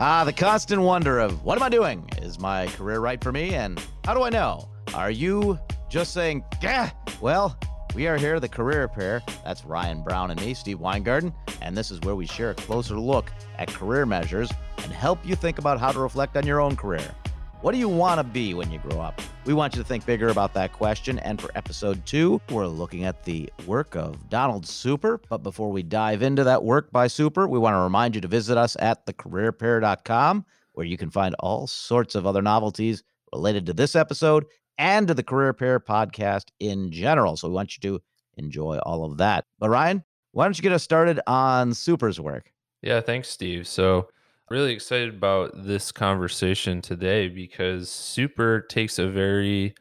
Ah, the constant wonder of what am I doing? Is my career right for me? And how do I know? Are you just saying, yeah? Well, we are here, the career pair. That's Ryan Brown and me, Steve Weingarden. And this is where we share a closer look at career measures and help you think about how to reflect on your own career. What do you want to be when you grow up? We want you to think bigger about that question. And for episode two, we're looking at the work of Donald Super. But before we dive into that work by Super, we want to remind you to visit us at thecareerpair.com, where you can find all sorts of other novelties related to this episode and to the Career Pair podcast in general. So we want you to enjoy all of that. But Ryan, why don't you get us started on Super's work? Yeah, thanks, Steve. So, really excited about this conversation today because Super takes a very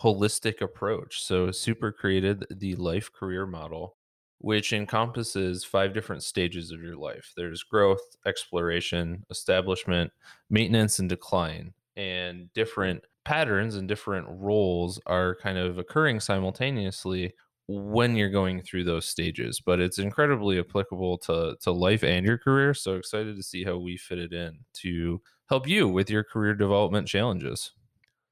holistic approach. So, Super created the life career model, which encompasses five different stages of your life there's growth, exploration, establishment, maintenance, and decline. And different patterns and different roles are kind of occurring simultaneously when you're going through those stages but it's incredibly applicable to to life and your career so excited to see how we fit it in to help you with your career development challenges.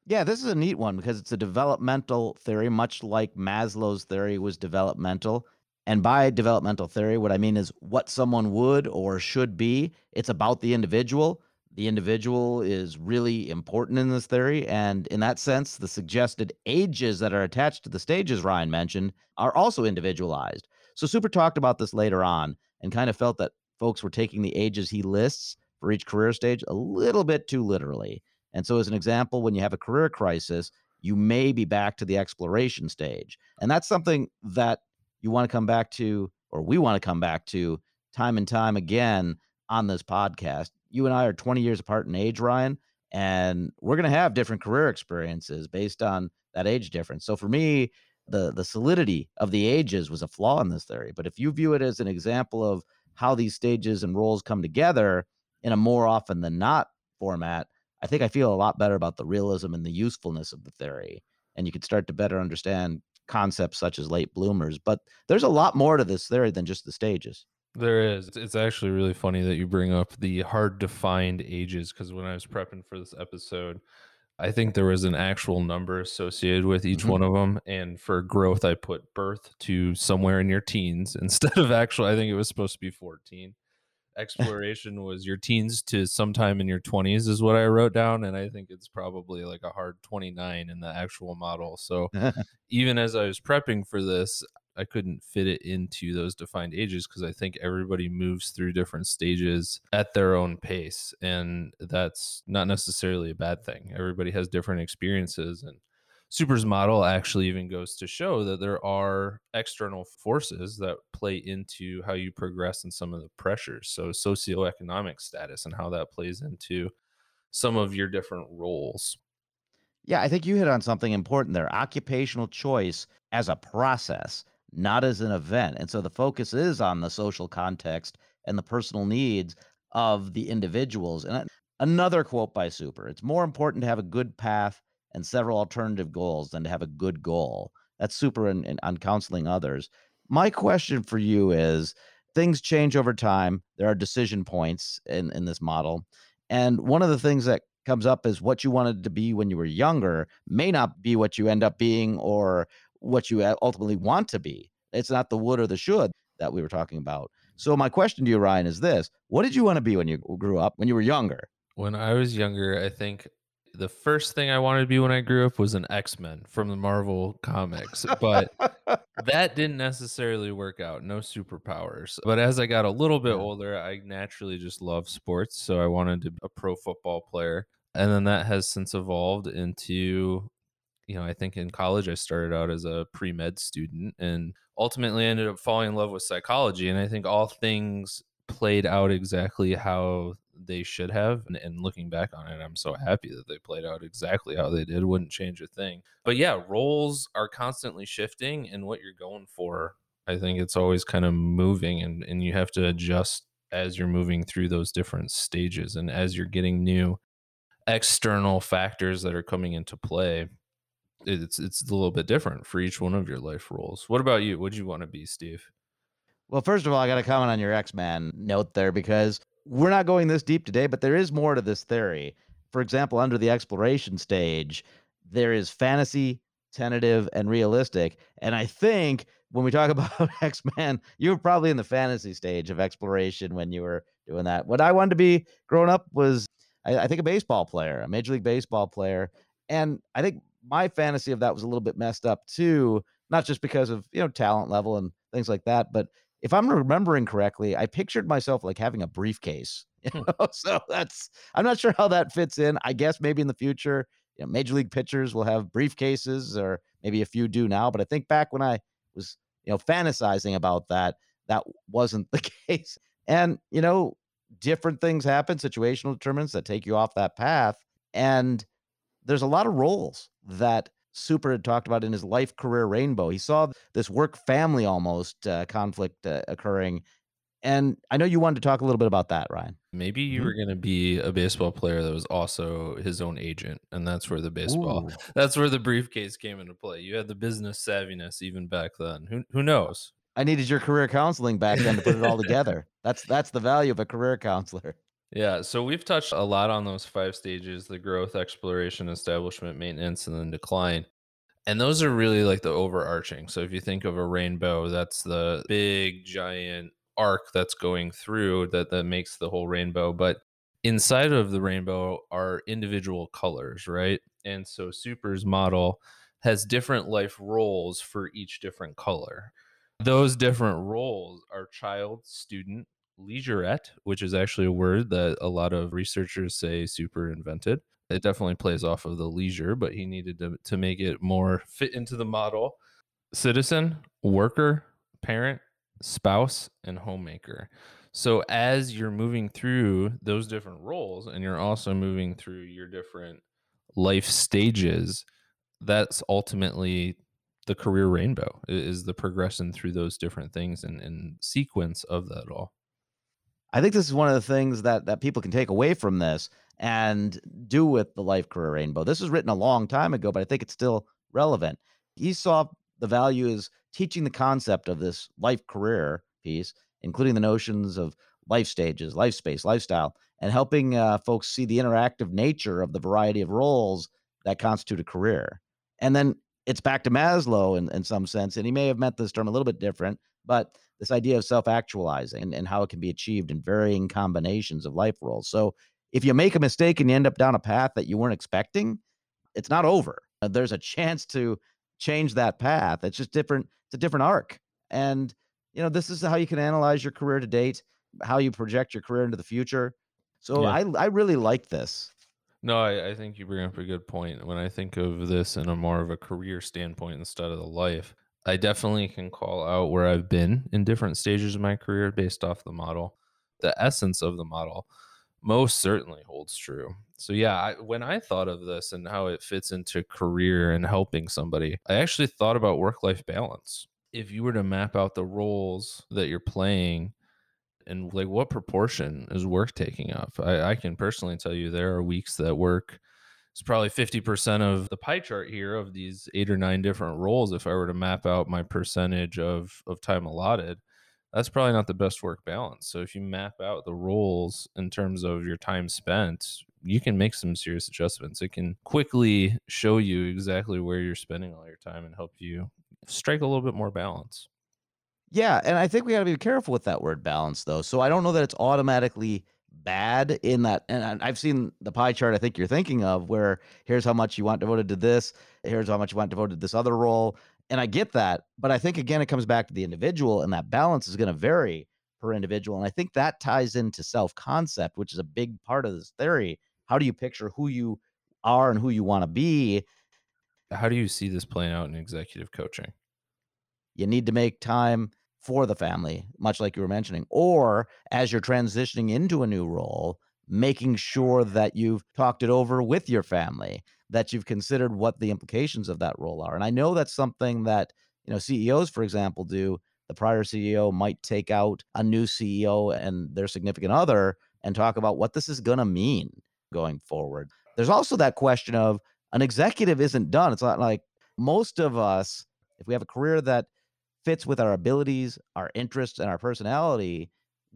Yeah this is a neat one because it's a developmental theory much like maslow's theory was developmental and by developmental theory what i mean is what someone would or should be. It's about the individual the individual is really important in this theory. And in that sense, the suggested ages that are attached to the stages Ryan mentioned are also individualized. So Super talked about this later on and kind of felt that folks were taking the ages he lists for each career stage a little bit too literally. And so, as an example, when you have a career crisis, you may be back to the exploration stage. And that's something that you want to come back to, or we want to come back to time and time again on this podcast you and I are 20 years apart in age, Ryan, and we're going to have different career experiences based on that age difference. So for me, the the solidity of the ages was a flaw in this theory. But if you view it as an example of how these stages and roles come together in a more often than not format, I think I feel a lot better about the realism and the usefulness of the theory. And you can start to better understand concepts such as late bloomers. But there's a lot more to this theory than just the stages. There is. It's actually really funny that you bring up the hard to find ages because when I was prepping for this episode, I think there was an actual number associated with each mm-hmm. one of them. And for growth, I put birth to somewhere in your teens instead of actual, I think it was supposed to be 14. Exploration was your teens to sometime in your 20s, is what I wrote down. And I think it's probably like a hard 29 in the actual model. So even as I was prepping for this, I couldn't fit it into those defined ages because I think everybody moves through different stages at their own pace. And that's not necessarily a bad thing. Everybody has different experiences. And Super's model actually even goes to show that there are external forces that play into how you progress and some of the pressures. So, socioeconomic status and how that plays into some of your different roles. Yeah, I think you hit on something important there occupational choice as a process not as an event. And so the focus is on the social context and the personal needs of the individuals. And uh, another quote by Super it's more important to have a good path and several alternative goals than to have a good goal. That's Super in, in, on counseling others. My question for you is things change over time. There are decision points in, in this model. And one of the things that comes up is what you wanted to be when you were younger may not be what you end up being or what you ultimately want to be. It's not the would or the should that we were talking about. So my question to you, Ryan, is this: What did you want to be when you grew up? When you were younger? When I was younger, I think the first thing I wanted to be when I grew up was an X Men from the Marvel comics, but that didn't necessarily work out. No superpowers. But as I got a little bit older, I naturally just love sports, so I wanted to be a pro football player. And then that has since evolved into you know, I think in college I started out as a pre med student and ultimately ended up falling in love with psychology. And I think all things played out exactly how they should have. And, and, looking back on it, I'm so happy that they played out exactly how they did. Wouldn't change a thing. But yeah, roles are constantly shifting, and what you're going for, I think it's always kind of moving, and, and you have to adjust as you're moving through those different stages and as you're getting new external factors that are coming into play it's it's a little bit different for each one of your life roles. What about you? What'd you want to be, Steve? Well, first of all, I got to comment on your X Man note there because we're not going this deep today, but there is more to this theory. For example, under the exploration stage, there is fantasy, tentative, and realistic. And I think when we talk about X Men, you were probably in the fantasy stage of exploration when you were doing that. What I wanted to be growing up was, I, I think, a baseball player, a Major League Baseball player. And I think my fantasy of that was a little bit messed up too, not just because of, you know, talent level and things like that, but if I'm remembering correctly, I pictured myself like having a briefcase. You Hmm. know? so that's I'm not sure how that fits in. I guess maybe in the future, you know, major league pitchers will have briefcases, or maybe a few do now. But I think back when I was, you know, fantasizing about that, that wasn't the case. And you know, different things happen, situational determinants that take you off that path. And there's a lot of roles that Super had talked about in his life career rainbow. He saw this work family almost uh, conflict uh, occurring. And I know you wanted to talk a little bit about that, Ryan. Maybe you Mhm. were going to be a baseball player that was also his own agent, and that's where the baseball, Ooh. that's where the briefcase came into play. You had the business savviness even back then. Who who knows? I needed your career counseling back then to put it all together. That's that's the value of a career counselor. Yeah, so we've touched a lot on those five stages: the growth, exploration, establishment, maintenance, and then decline. And those are really like the overarching. So if you think of a rainbow, that's the big giant arc that's going through that that makes the whole rainbow. But inside of the rainbow are individual colors, right? And so Super's model has different life roles for each different color. Those different roles are child, student, leisurite, which is actually a word that a lot of researchers say Super invented. It definitely plays off of the leisure, but he needed to, to make it more fit into the model. Citizen, worker, parent, spouse, and homemaker. So as you're moving through those different roles and you're also moving through your different life stages, that's ultimately the career rainbow is the progression through those different things and, and sequence of that all. I think this is one of the things that that people can take away from this and do with the life career rainbow. This was written a long time ago, but I think it's still relevant. He saw the value is teaching the concept of this life career piece, including the notions of life stages, life space, lifestyle, and helping uh, folks see the interactive nature of the variety of roles that constitute a career. And then it's back to Maslow in, in some sense, and he may have meant this term a little bit different, but this idea of self-actualizing and, and how it can be achieved in varying combinations of life roles. So if you make a mistake and you end up down a path that you weren't expecting, it's not over. Uh, There's a chance to change that path. It's just different. It's a different arc. And you know, this is how you can analyze your career to date, how you project your career into the future. So Yeah. I I really like this. No, I, I think you bring up a good point. When I think of this in a more of a career standpoint instead of the life, I definitely can call out where I've been in different stages of my career based off the model. The essence of the model most certainly holds true. So, yeah, I, when I thought of this and how it fits into career and helping somebody, I actually thought about work life balance. If you were to map out the roles that you're playing and like what proportion is work taking up? I, I can personally tell you there are weeks that work is probably 50% of the pie chart here of these eight or nine different roles. If I were to map out my percentage of, of time allotted, that's probably not the best work balance. So if you map out the roles in terms of your time spent, you can make some serious adjustments. It can quickly show you exactly where you're spending all your time and help you strike a little bit more balance. Yeah, and I think we got to be careful with that word balance, though. So I don't know that it's automatically bad in that. And I've seen the pie chart I think you're thinking of, where here's how much you want devoted to this, here's how much you want devoted to this other role. And I get that. But I think, again, it comes back to the individual, and that balance is going to vary per individual. And I think that ties into self concept, which is a big part of this theory. How do you picture who you are and who you want to be? How do you see this playing out in executive coaching? you need to make time for the family, much like you were mentioning, or as you're transitioning into a new role, making sure that you've talked it over with your family, that you've considered what the implications of that role are. And I know that's something that, you know, CEOs, for example, do. The prior CEO might take out a new CEO and their significant other and talk about what this is going to mean going forward. There's also that question of an executive isn't done. It's not like most of us, if we have a career that fits with our abilities, our interests, and our personality,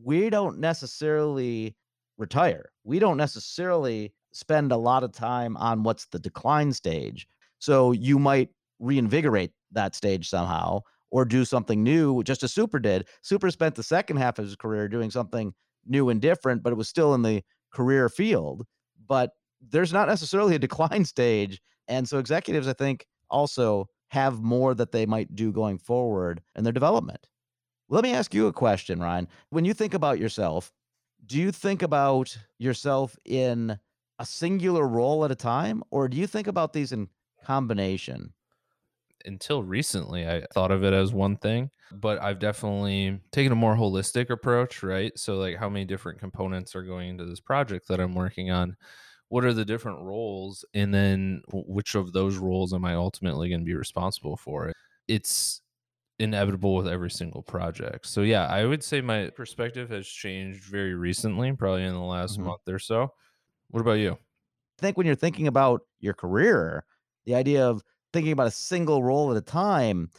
we don't necessarily retire. We don't necessarily spend a lot of time on what's the decline stage. So you might reinvigorate that stage somehow or do something new, just as Super did. Super spent the second half of his career doing something new and different, but it was still in the career field. But there's not necessarily a decline stage. And so executives, I think, also have more that they might do going forward in their development. Let me ask you a question, Ryan. When you think about yourself, do you think about yourself in a singular role at a time, or do you think about these in combination? Until recently, I thought of it as one thing, but I've definitely taken a more holistic approach, right? So, like, how many different components are going into this project that I'm working on? What are the different roles? And then, which of those roles am I ultimately going to be responsible for? It's inevitable with every single project. So yeah, I would say my perspective has changed very recently, probably in the last mm-hmm. month or so. What about you? I think when you're thinking about your career, the idea of thinking about a single role at a time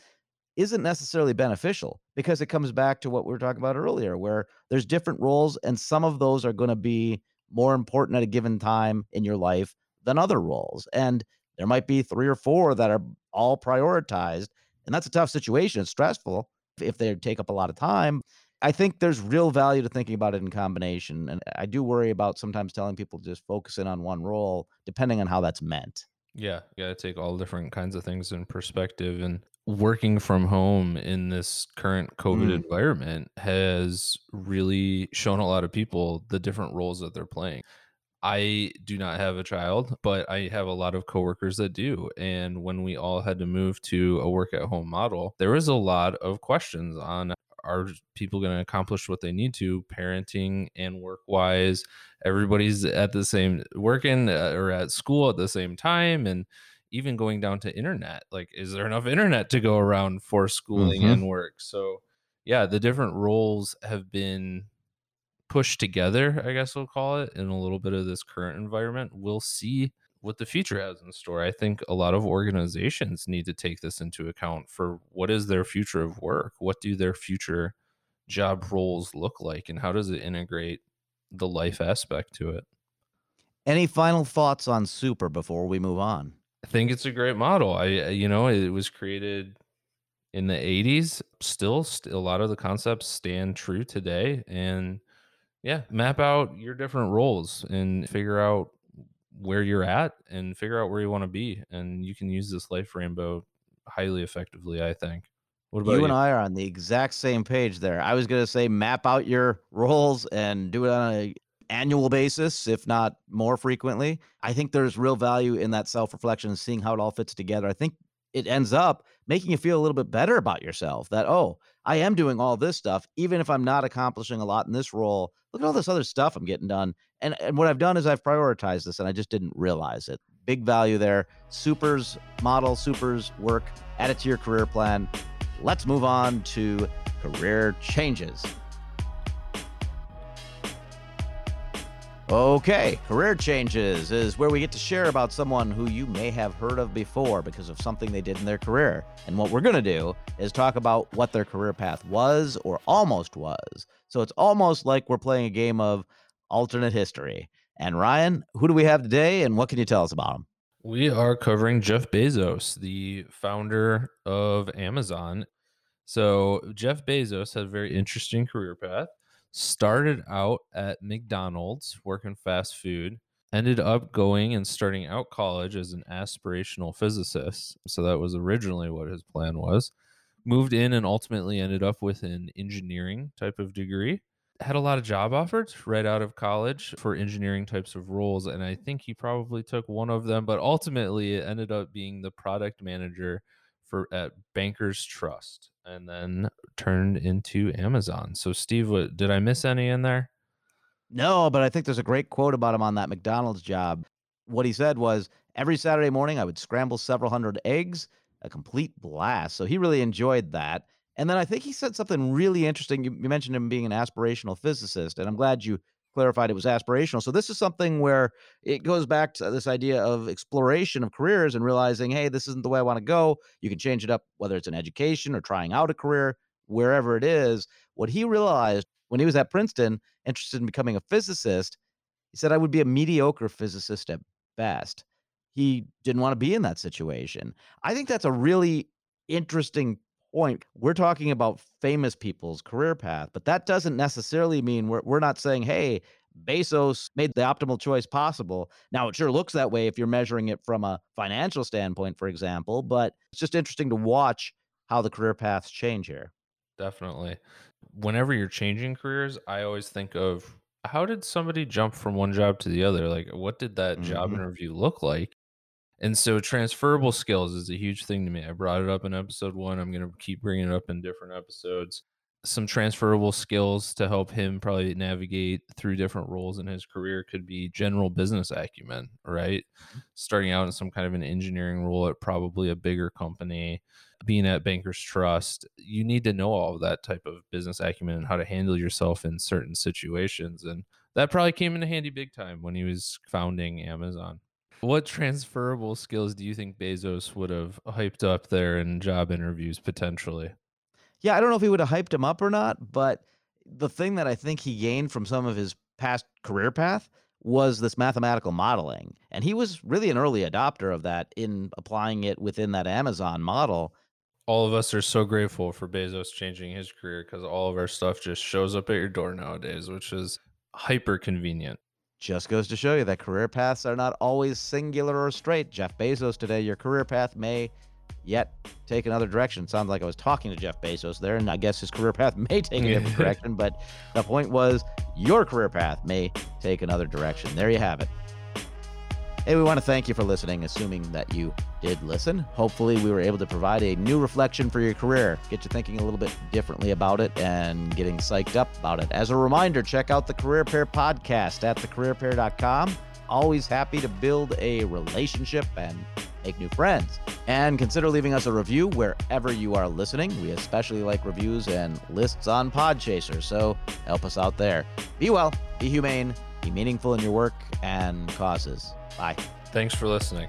isn't necessarily beneficial because it comes back to what we were talking about earlier, where there's different roles and some of those are going to be more important at a given time in your life than other roles. And there might be three or four that are all prioritized and that's a tough situation. It's stressful if they take up a lot of time. I think there's real value to thinking about it in combination. And I do worry about sometimes telling people to just focus in on one role, depending on how that's meant. Yeah, you got to take all different kinds of things in perspective. And working from home in this current COVID mm. environment has really shown a lot of people the different roles that they're playing. I do not have a child, but I have a lot of coworkers that do. And when we all had to move to a work at home model, there was a lot of questions on are people going to accomplish what they need to parenting and work wise everybody's at the same working uh, or at school at the same time and even going down to internet like is there enough internet to go around for schooling mm-hmm. and work so yeah the different roles have been pushed together, I guess we'll call it, in a little bit of this current environment, we'll see what the future has in store. I think a lot of organizations need to take this into account for what is their future of work? What do their future job roles look like? And how does it integrate the life aspect to it? Any final thoughts on Super before we move on? I think it's a great model. I, uh, you know, it was created in the 80s. Still, a lot of the concepts stand true today. And yeah, map out your different roles and figure out where you're at and figure out where you want to be. And you can use this life rainbow highly effectively, I think. What about you, you? and I are on the exact same page there. I was going to say map out your roles and do it on a annual basis, if not more frequently. I think there's real value in that self reflection and seeing how it all fits together. I think it ends up making you feel a little bit better about yourself that, oh, I am doing all this stuff, even if I'm not accomplishing a lot in this role. Look at all this other stuff I'm getting done. And, and what I've done is I've prioritized this and I just didn't realize it. Big value there. Supers model, supers work, add it to your career plan. Let's move on to career changes. Okay, career changes is where we get to share about someone who you may have heard of before because of something they did in their career. And what we're going to do is talk about what their career path was or almost was. So it's almost like we're playing a game of alternate history. And Ryan, who do we have today and what can you tell us about him? We are covering Jeff Bezos, the founder of Amazon. So Jeff Bezos had a very interesting career path started out at McDonald's working fast food, ended up going and starting out college as an aspirational physicist. So that was originally what his plan was. Moved in and ultimately ended up with an engineering type of degree. Had a lot of job offers right out of college for engineering types of roles. And I think he probably took one of them, but ultimately it ended up being the product manager for at Bankers Trust and then turned into Amazon. So, Steve, what, did I miss any in there? No, but I think there's a great quote about him on that McDonald's job. What he said was every Saturday morning I would scramble several hundred eggs, a complete blast. So he really enjoyed that. And then I think he said something really interesting. You, you mentioned him being an aspirational physicist, and I'm glad you clarified it was aspirational. So this is something where it goes back to this idea of exploration of careers and realizing, hey, this isn't the way I want to go. You can change it up, whether it's in education or trying out a career, wherever it is. What he realized when he was at Princeton, interested in becoming a physicist, He said, I would be a mediocre physicist at best. He didn't want to be in that situation. I think that's a really interesting point. We're talking about famous people's career path, but that doesn't necessarily mean we're, we're not saying, hey, Bezos made the optimal choice possible. Now, it sure looks that way if you're measuring it from a financial standpoint, for example, but it's just interesting to watch how the career paths change here. Definitely. Whenever you're changing careers, I always think of how did somebody jump from one job to the other? Like, what did that job Mhm. interview look like? And so, transferable skills is a huge thing to me. I brought it up in episode one. I'm going to keep bringing it up in different episodes. Some transferable skills to help him probably navigate through different roles in his career could be general business acumen, right? Mm-hmm. Starting out in some kind of an engineering role at probably a bigger company, being at Bankers Trust, you need to know all of that type of business acumen and how to handle yourself in certain situations. And that probably came in handy big time when he was founding Amazon. What transferable skills do you think Bezos would have hyped up there in job interviews potentially? Yeah, I don't know if he would have hyped him up or not, but the thing that I think he gained from some of his past career path was this mathematical modeling. And he was really an early adopter of that in applying it within that Amazon model. All of us are so grateful for Bezos changing his career because all of our stuff just shows up at your door nowadays, which is hyper convenient. Just goes to show you that career paths are not always singular or straight. Jeff Bezos today, your career path may yet take another direction. Sounds like I was talking to Jeff Bezos there, and I guess his career path may take a different direction. But the point was, your career path may take another direction. There you have it. Hey, we want to thank you for listening, assuming that you did listen. Hopefully, we were able to provide a new reflection for your career, get you thinking a little bit differently about it, and getting psyched up about it. As a reminder, check out the Career Pair podcast at thecareerpair.com. Always happy to build a relationship and make new friends. And consider leaving us a review wherever you are listening. We especially like reviews and lists on Podchaser, so help us out there. Be well, be humane, be meaningful in your work and causes. Bye. Thanks for listening.